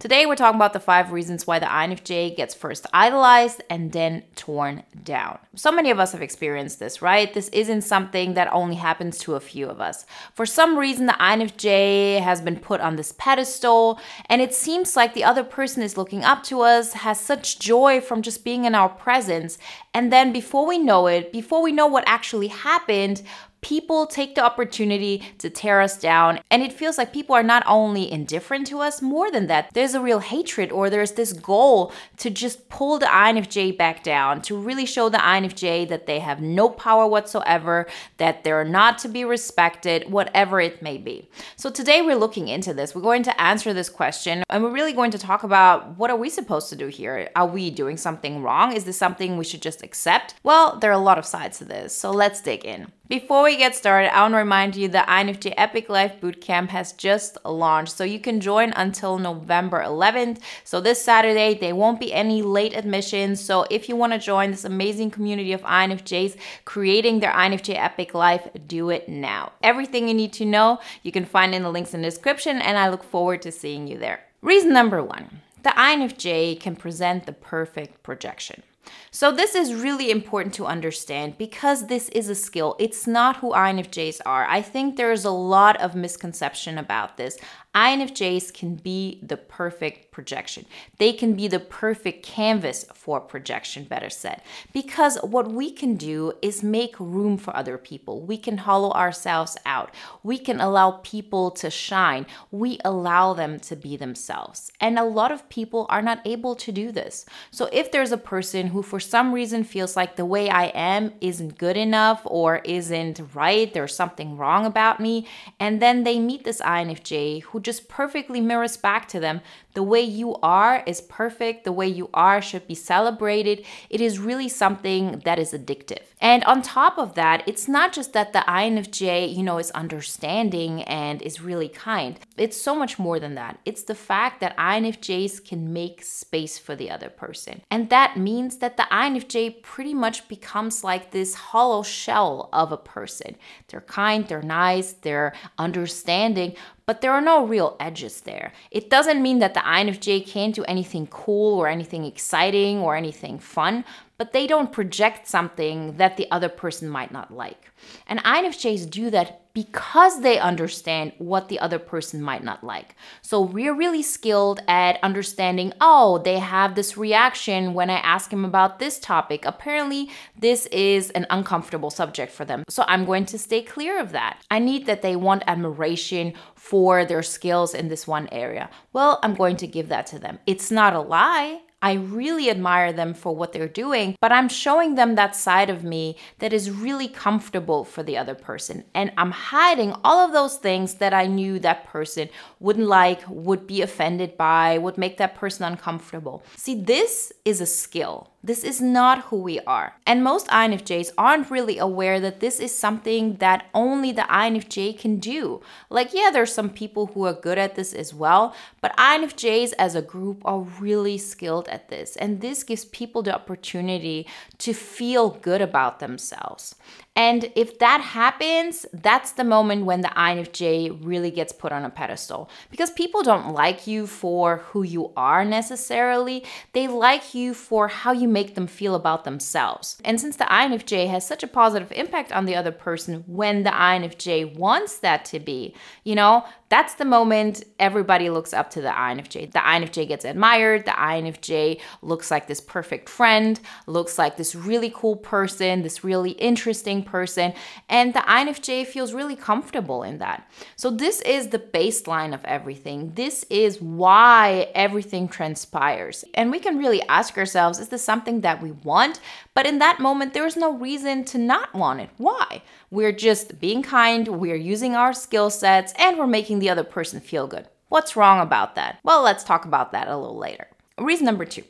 Today, we're talking about the five reasons why the INFJ gets first idolized and then torn down. So many of us have experienced this, right? This isn't something that only happens to a few of us. For some reason, the INFJ has been put on this pedestal, and it seems like the other person is looking up to us, has such joy from just being in our presence. And then before we know it, before we know what actually happened, people take the opportunity to tear us down. And it feels like people are not only indifferent to us, more than that, there's a real hatred or there's this goal to just pull the INFJ back down, to really show the INFJ that they have no power whatsoever, that they're not to be respected, whatever it may be. So today we're looking into this. We're going to answer this question and we're really going to talk about what are we supposed to do here? Are we doing something wrong? Is this something we should just accept? Well, there are a lot of sides to this. So let's dig in. Before we get started, I want to remind you the INFJ Epic Life Bootcamp has just launched, so you can join until November 11th. So this Saturday, there won't be any late admissions. So if you want to join this amazing community of INFJs creating their INFJ Epic Life, do it now. Everything you need to know, you can find in the links in the description, and I look forward to seeing you there. Reason number one the INFJ can present the perfect projection. So, this is really important to understand because this is a skill. It's not who INFJs are. I think there's a lot of misconception about this. INFJs can be the perfect projection. They can be the perfect canvas for projection, better said. Because what we can do is make room for other people. We can hollow ourselves out. We can allow people to shine. We allow them to be themselves. And a lot of people are not able to do this. So if there's a person who, for some reason, feels like the way I am isn't good enough or isn't right, there's something wrong about me, and then they meet this INFJ who just perfectly mirrors back to them. The way you are is perfect. The way you are should be celebrated. It is really something that is addictive. And on top of that, it's not just that the INFJ, you know, is understanding and is really kind. It's so much more than that. It's the fact that INFJs can make space for the other person. And that means that the INFJ pretty much becomes like this hollow shell of a person. They're kind, they're nice, they're understanding, but there are no real edges there. It doesn't mean that the INFJ can't do anything cool or anything exciting or anything fun, but they don't project something that the other person might not like. And INFJs do that because they understand what the other person might not like. So we're really skilled at understanding, oh, they have this reaction when I ask him about this topic. Apparently, this is an uncomfortable subject for them. So I'm going to stay clear of that. I need that they want admiration for their skills in this one area. Well, I'm going to give that to them. It's not a lie. I really admire them for what they're doing, but I'm showing them that side of me that is really comfortable for the other person. And I'm hiding all of those things that I knew that person wouldn't like, would be offended by, would make that person uncomfortable. See, this is a skill. This is not who we are. And most INFJs aren't really aware that this is something that only the INFJ can do. Like, yeah, there's some people who are good at this as well, but INFJs as a group are really skilled at this. And this gives people the opportunity to feel good about themselves. And if that happens, that's the moment when the INFJ really gets put on a pedestal. Because people don't like you for who you are necessarily, they like you for how you make them feel about themselves. And since the INFJ has such a positive impact on the other person when the INFJ wants that to be, you know, that's the moment everybody looks up to the INFJ. The INFJ gets admired, the INFJ looks like this perfect friend, looks like this really cool person, this really interesting person, and the INFJ feels really comfortable in that. So, this is the baseline of everything. This is why everything transpires. And we can really ask ourselves is this something that we want? But in that moment, there is no reason to not want it. Why? We're just being kind, we're using our skill sets, and we're making the other person feel good. What's wrong about that? Well, let's talk about that a little later. Reason number two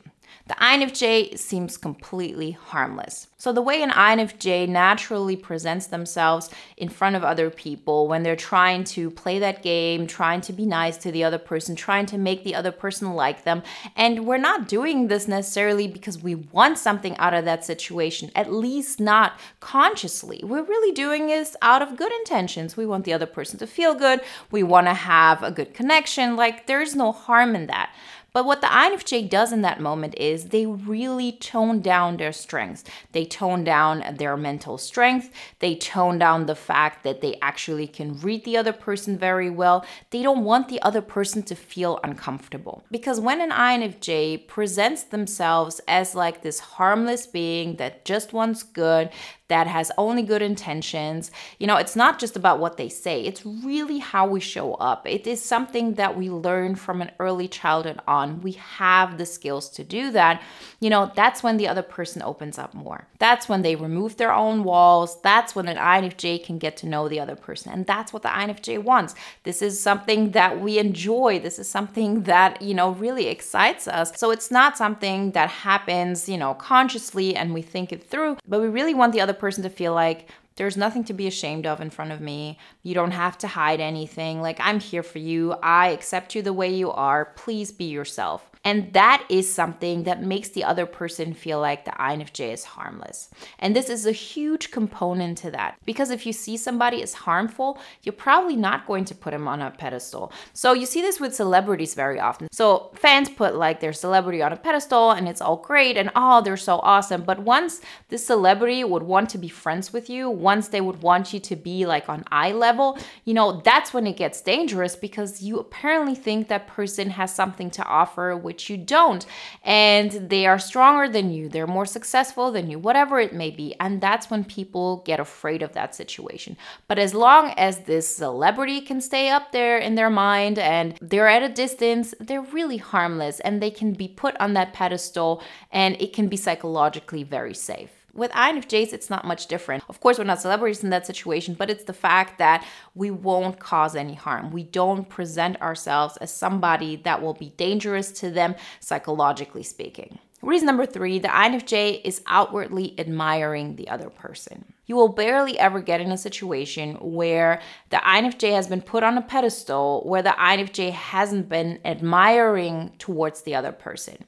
The INFJ seems completely harmless. So, the way an INFJ naturally presents themselves in front of other people when they're trying to play that game, trying to be nice to the other person, trying to make the other person like them, and we're not doing this necessarily because we want something out of that situation, at least not consciously. We're really doing this out of good intentions. We want the other person to feel good, we want to have a good connection. Like, there's no harm in that. But what the INFJ does in that moment is they really tone down their strengths. They tone down their mental strength. They tone down the fact that they actually can read the other person very well. They don't want the other person to feel uncomfortable. Because when an INFJ presents themselves as like this harmless being that just wants good, that has only good intentions. You know, it's not just about what they say, it's really how we show up. It is something that we learn from an early childhood on. We have the skills to do that. You know, that's when the other person opens up more. That's when they remove their own walls. That's when an INFJ can get to know the other person. And that's what the INFJ wants. This is something that we enjoy. This is something that, you know, really excites us. So it's not something that happens, you know, consciously and we think it through, but we really want the other person to feel like there's nothing to be ashamed of in front of me. You don't have to hide anything. Like, I'm here for you. I accept you the way you are. Please be yourself. And that is something that makes the other person feel like the INFJ is harmless. And this is a huge component to that. Because if you see somebody as harmful, you're probably not going to put him on a pedestal. So you see this with celebrities very often. So fans put like their celebrity on a pedestal and it's all great and oh, they're so awesome. But once this celebrity would want to be friends with you, once they would want you to be like on eye level, you know, that's when it gets dangerous because you apparently think that person has something to offer which you don't. And they are stronger than you, they're more successful than you, whatever it may be. And that's when people get afraid of that situation. But as long as this celebrity can stay up there in their mind and they're at a distance, they're really harmless and they can be put on that pedestal and it can be psychologically very safe. With INFJs, it's not much different. Of course, we're not celebrities in that situation, but it's the fact that we won't cause any harm. We don't present ourselves as somebody that will be dangerous to them, psychologically speaking. Reason number three the INFJ is outwardly admiring the other person. You will barely ever get in a situation where the INFJ has been put on a pedestal where the INFJ hasn't been admiring towards the other person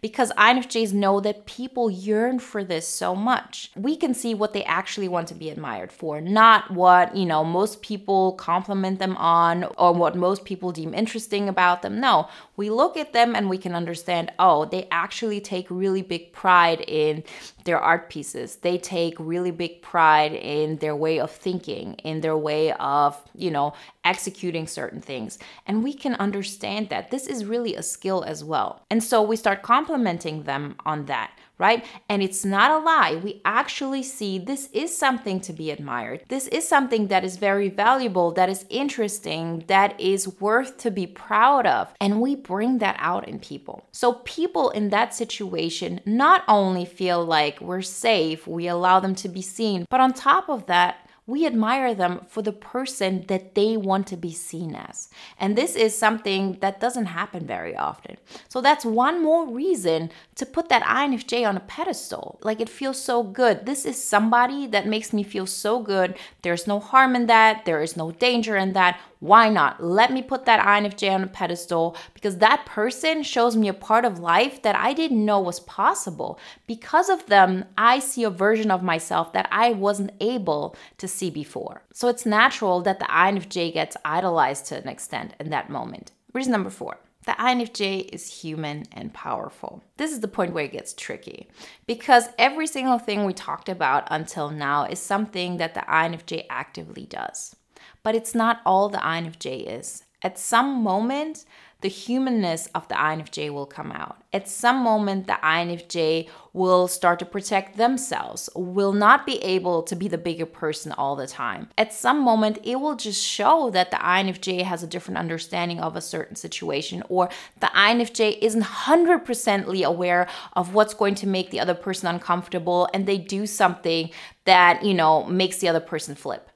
because INFJs know that people yearn for this so much. We can see what they actually want to be admired for, not what, you know, most people compliment them on or what most people deem interesting about them. No, we look at them and we can understand, oh, they actually take really big pride in their art pieces. They take really big pride in their way of thinking, in their way of, you know, executing certain things. And we can understand that this is really a skill as well. And so we start complimenting them on that right? And it's not a lie. We actually see this is something to be admired. This is something that is very valuable, that is interesting, that is worth to be proud of. And we bring that out in people. So people in that situation not only feel like we're safe, we allow them to be seen, but on top of that, we admire them for the person that they want to be seen as. And this is something that doesn't happen very often. So that's one more reason to put that INFJ on a pedestal. Like it feels so good. This is somebody that makes me feel so good. There's no harm in that, there is no danger in that. Why not? Let me put that INFJ on a pedestal because that person shows me a part of life that I didn't know was possible. Because of them, I see a version of myself that I wasn't able to see before. So it's natural that the INFJ gets idolized to an extent in that moment. Reason number four. The INFJ is human and powerful. This is the point where it gets tricky because every single thing we talked about until now is something that the INFJ actively does. But it's not all the INFJ is. At some moment, the humanness of the INFJ will come out. At some moment, the INFJ will start to protect themselves, will not be able to be the bigger person all the time. At some moment, it will just show that the INFJ has a different understanding of a certain situation, or the INFJ isn't 100% aware of what's going to make the other person uncomfortable, and they do something that, you know, makes the other person flip.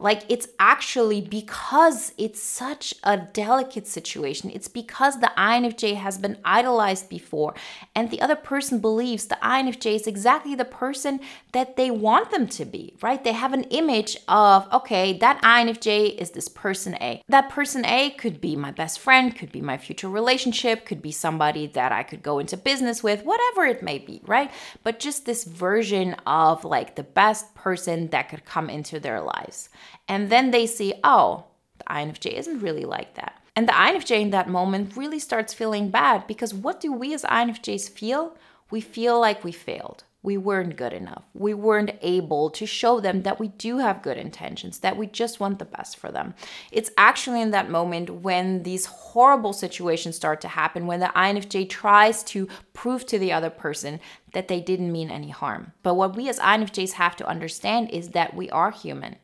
Like it's actually because it's such a delicate situation. It's because the INFJ has been idolized before, and the other person believes the INFJ is exactly the person that they want them to be, right? They have an image of, okay, that INFJ is this person A. That person A could be my best friend, could be my future relationship, could be somebody that I could go into business with, whatever it may be, right? But just this version of like the best person that could come into their lives. And then they see, oh, the INFJ isn't really like that. And the INFJ in that moment really starts feeling bad because what do we as INFJs feel? We feel like we failed. We weren't good enough. We weren't able to show them that we do have good intentions, that we just want the best for them. It's actually in that moment when these horrible situations start to happen, when the INFJ tries to prove to the other person that they didn't mean any harm. But what we as INFJs have to understand is that we are human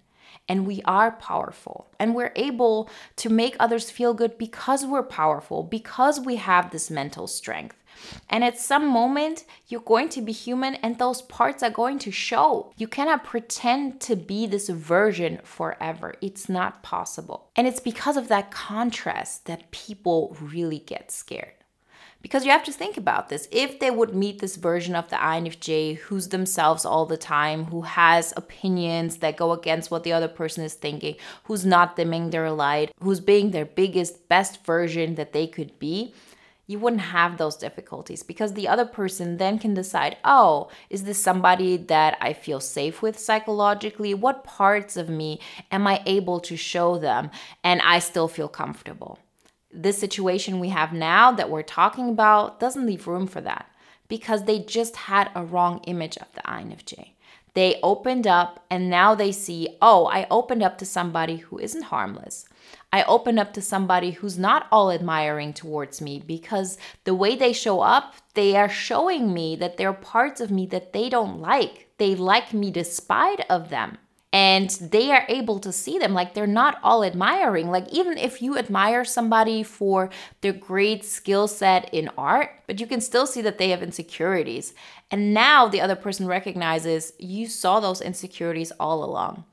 and we are powerful and we're able to make others feel good because we're powerful, because we have this mental strength. And at some moment, you're going to be human and those parts are going to show. You cannot pretend to be this version forever. It's not possible. And it's because of that contrast that people really get scared. Because you have to think about this. If they would meet this version of the INFJ who's themselves all the time, who has opinions that go against what the other person is thinking, who's not dimming their light, who's being their biggest, best version that they could be, you wouldn't have those difficulties because the other person then can decide oh, is this somebody that I feel safe with psychologically? What parts of me am I able to show them and I still feel comfortable? This situation we have now that we're talking about doesn't leave room for that because they just had a wrong image of the INFJ. They opened up and now they see, oh, I opened up to somebody who isn't harmless. I open up to somebody who's not all admiring towards me because the way they show up, they are showing me that there are parts of me that they don't like. They like me despite of them. And they are able to see them like they're not all admiring. Like, even if you admire somebody for their great skill set in art, but you can still see that they have insecurities. And now the other person recognizes you saw those insecurities all along.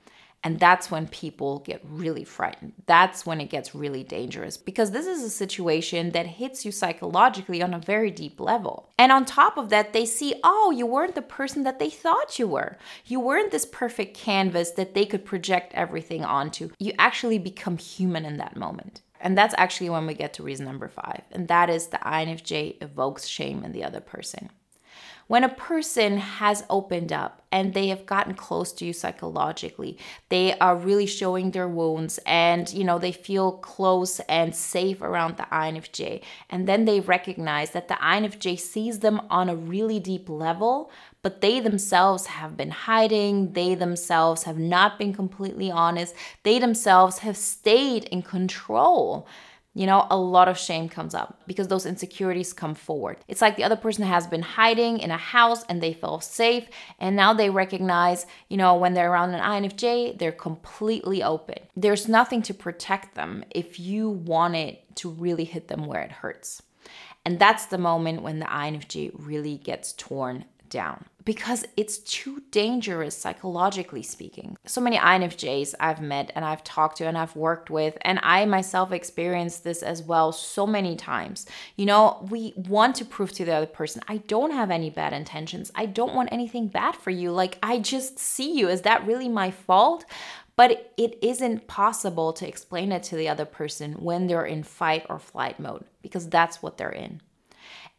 And that's when people get really frightened. That's when it gets really dangerous because this is a situation that hits you psychologically on a very deep level. And on top of that, they see, oh, you weren't the person that they thought you were. You weren't this perfect canvas that they could project everything onto. You actually become human in that moment. And that's actually when we get to reason number five. And that is the INFJ evokes shame in the other person. When a person has opened up and they have gotten close to you psychologically, they are really showing their wounds and you know they feel close and safe around the INFJ. And then they recognize that the INFJ sees them on a really deep level, but they themselves have been hiding, they themselves have not been completely honest, they themselves have stayed in control you know, a lot of shame comes up because those insecurities come forward. It's like the other person has been hiding in a house and they feel safe. And now they recognize, you know, when they're around an INFJ, they're completely open. There's nothing to protect them if you want it to really hit them where it hurts. And that's the moment when the INFJ really gets torn down because it's too dangerous psychologically speaking. So many INFJs I've met and I've talked to and I've worked with, and I myself experienced this as well so many times. You know, we want to prove to the other person, I don't have any bad intentions. I don't want anything bad for you. Like, I just see you. Is that really my fault? But it isn't possible to explain it to the other person when they're in fight or flight mode because that's what they're in.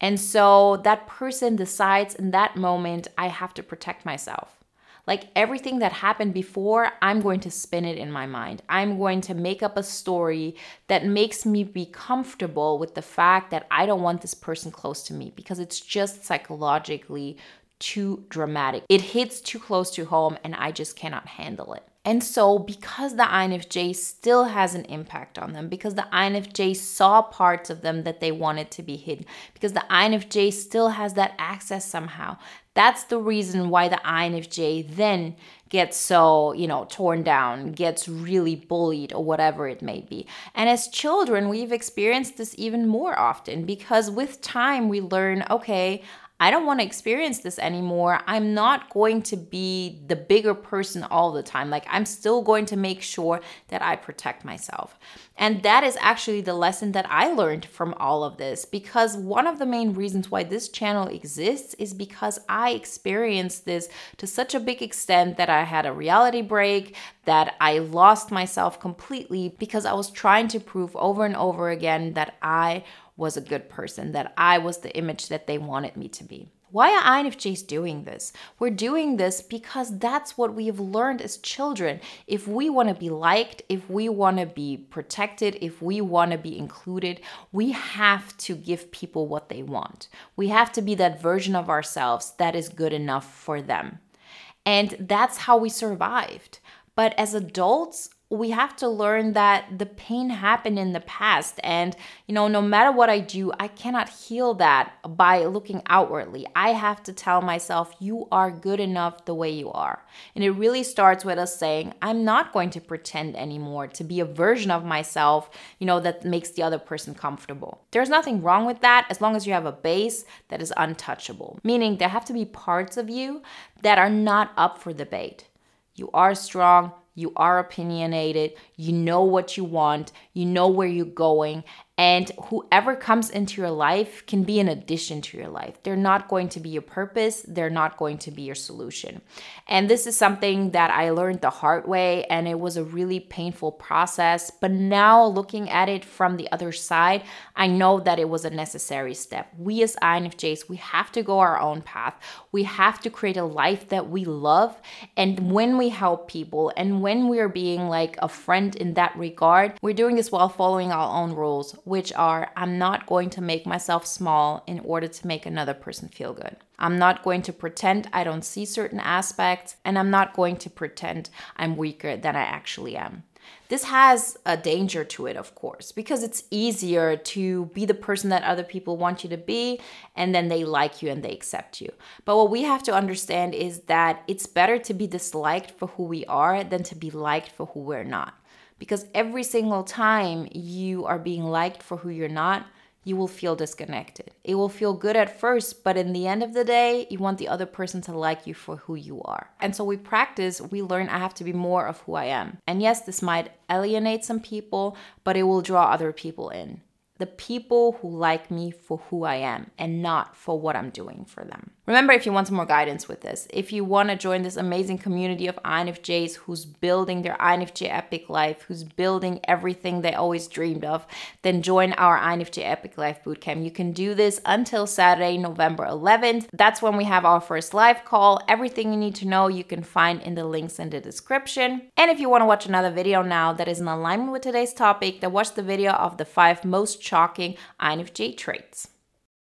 And so that person decides in that moment, I have to protect myself. Like everything that happened before, I'm going to spin it in my mind. I'm going to make up a story that makes me be comfortable with the fact that I don't want this person close to me because it's just psychologically too dramatic. It hits too close to home and I just cannot handle it. And so, because the INFJ still has an impact on them, because the INFJ saw parts of them that they wanted to be hidden, because the INFJ still has that access somehow, that's the reason why the INFJ then gets so, you know, torn down, gets really bullied, or whatever it may be. And as children, we've experienced this even more often because with time we learn okay, I don't want to experience this anymore. I'm not going to be the bigger person all the time. Like, I'm still going to make sure that I protect myself. And that is actually the lesson that I learned from all of this because one of the main reasons why this channel exists is because I experienced this to such a big extent that I had a reality break, that I lost myself completely because I was trying to prove over and over again that I was a good person, that I was the image that they wanted me to be. Why are INFJs doing this? We're doing this because that's what we have learned as children. If we want to be liked, if we want to be protected, if we want to be included, we have to give people what they want. We have to be that version of ourselves that is good enough for them. And that's how we survived. But as adults, we have to learn that the pain happened in the past. And you know no matter what i do i cannot heal that by looking outwardly. I have to tell myself you are good enough the way you are. And it really starts with us saying i'm not going to pretend anymore to be a version of myself you know that makes the other person comfortable. There's nothing wrong with that as long as you have a base that is untouchable. Meaning there have to be parts of you that are not up for debate. You are strong you are opinionated, you know what you want, you know where you're going, and whoever comes into your life can be an addition to your life. They're not going to be your purpose, they're not going to be your solution. And this is something that I learned the hard way, and it was a really painful process. But now, looking at it from the other side, I know that it was a necessary step. We, as INFJs, we have to go our own path. We have to create a life that we love. And when we help people and when we're being like a friend in that regard, we're doing this while following our own rules which are I'm not going to make myself small in order to make another person feel good. I'm not going to pretend I don't see certain aspects, and I'm not going to pretend I'm weaker than I actually am. This has a danger to it, of course, because it's easier to be the person that other people want you to be, and then they like you and they accept you. But what we have to understand is that it's better to be disliked for who we are than to be liked for who we're not. Because every single time you are being liked for who you're not, you will feel disconnected. It will feel good at first, but in the end of the day, you want the other person to like you for who you are. And so we practice, we learn I have to be more of who I am. And yes, this might alienate some people, but it will draw other people in the people who like me for who I am and not for what I'm doing for them. Remember, if you want some more guidance with this, if you want to join this amazing community of INFJs who's building their INFJ epic life, who's building everything they always dreamed of, then join our INFJ Epic Life Bootcamp. You can do this until Saturday, November 11th. That's when we have our first live call. Everything you need to know you can find in the links in the description. And if you want to watch another video now that is in alignment with today's topic, then watch the video of the five most shocking INFJ traits.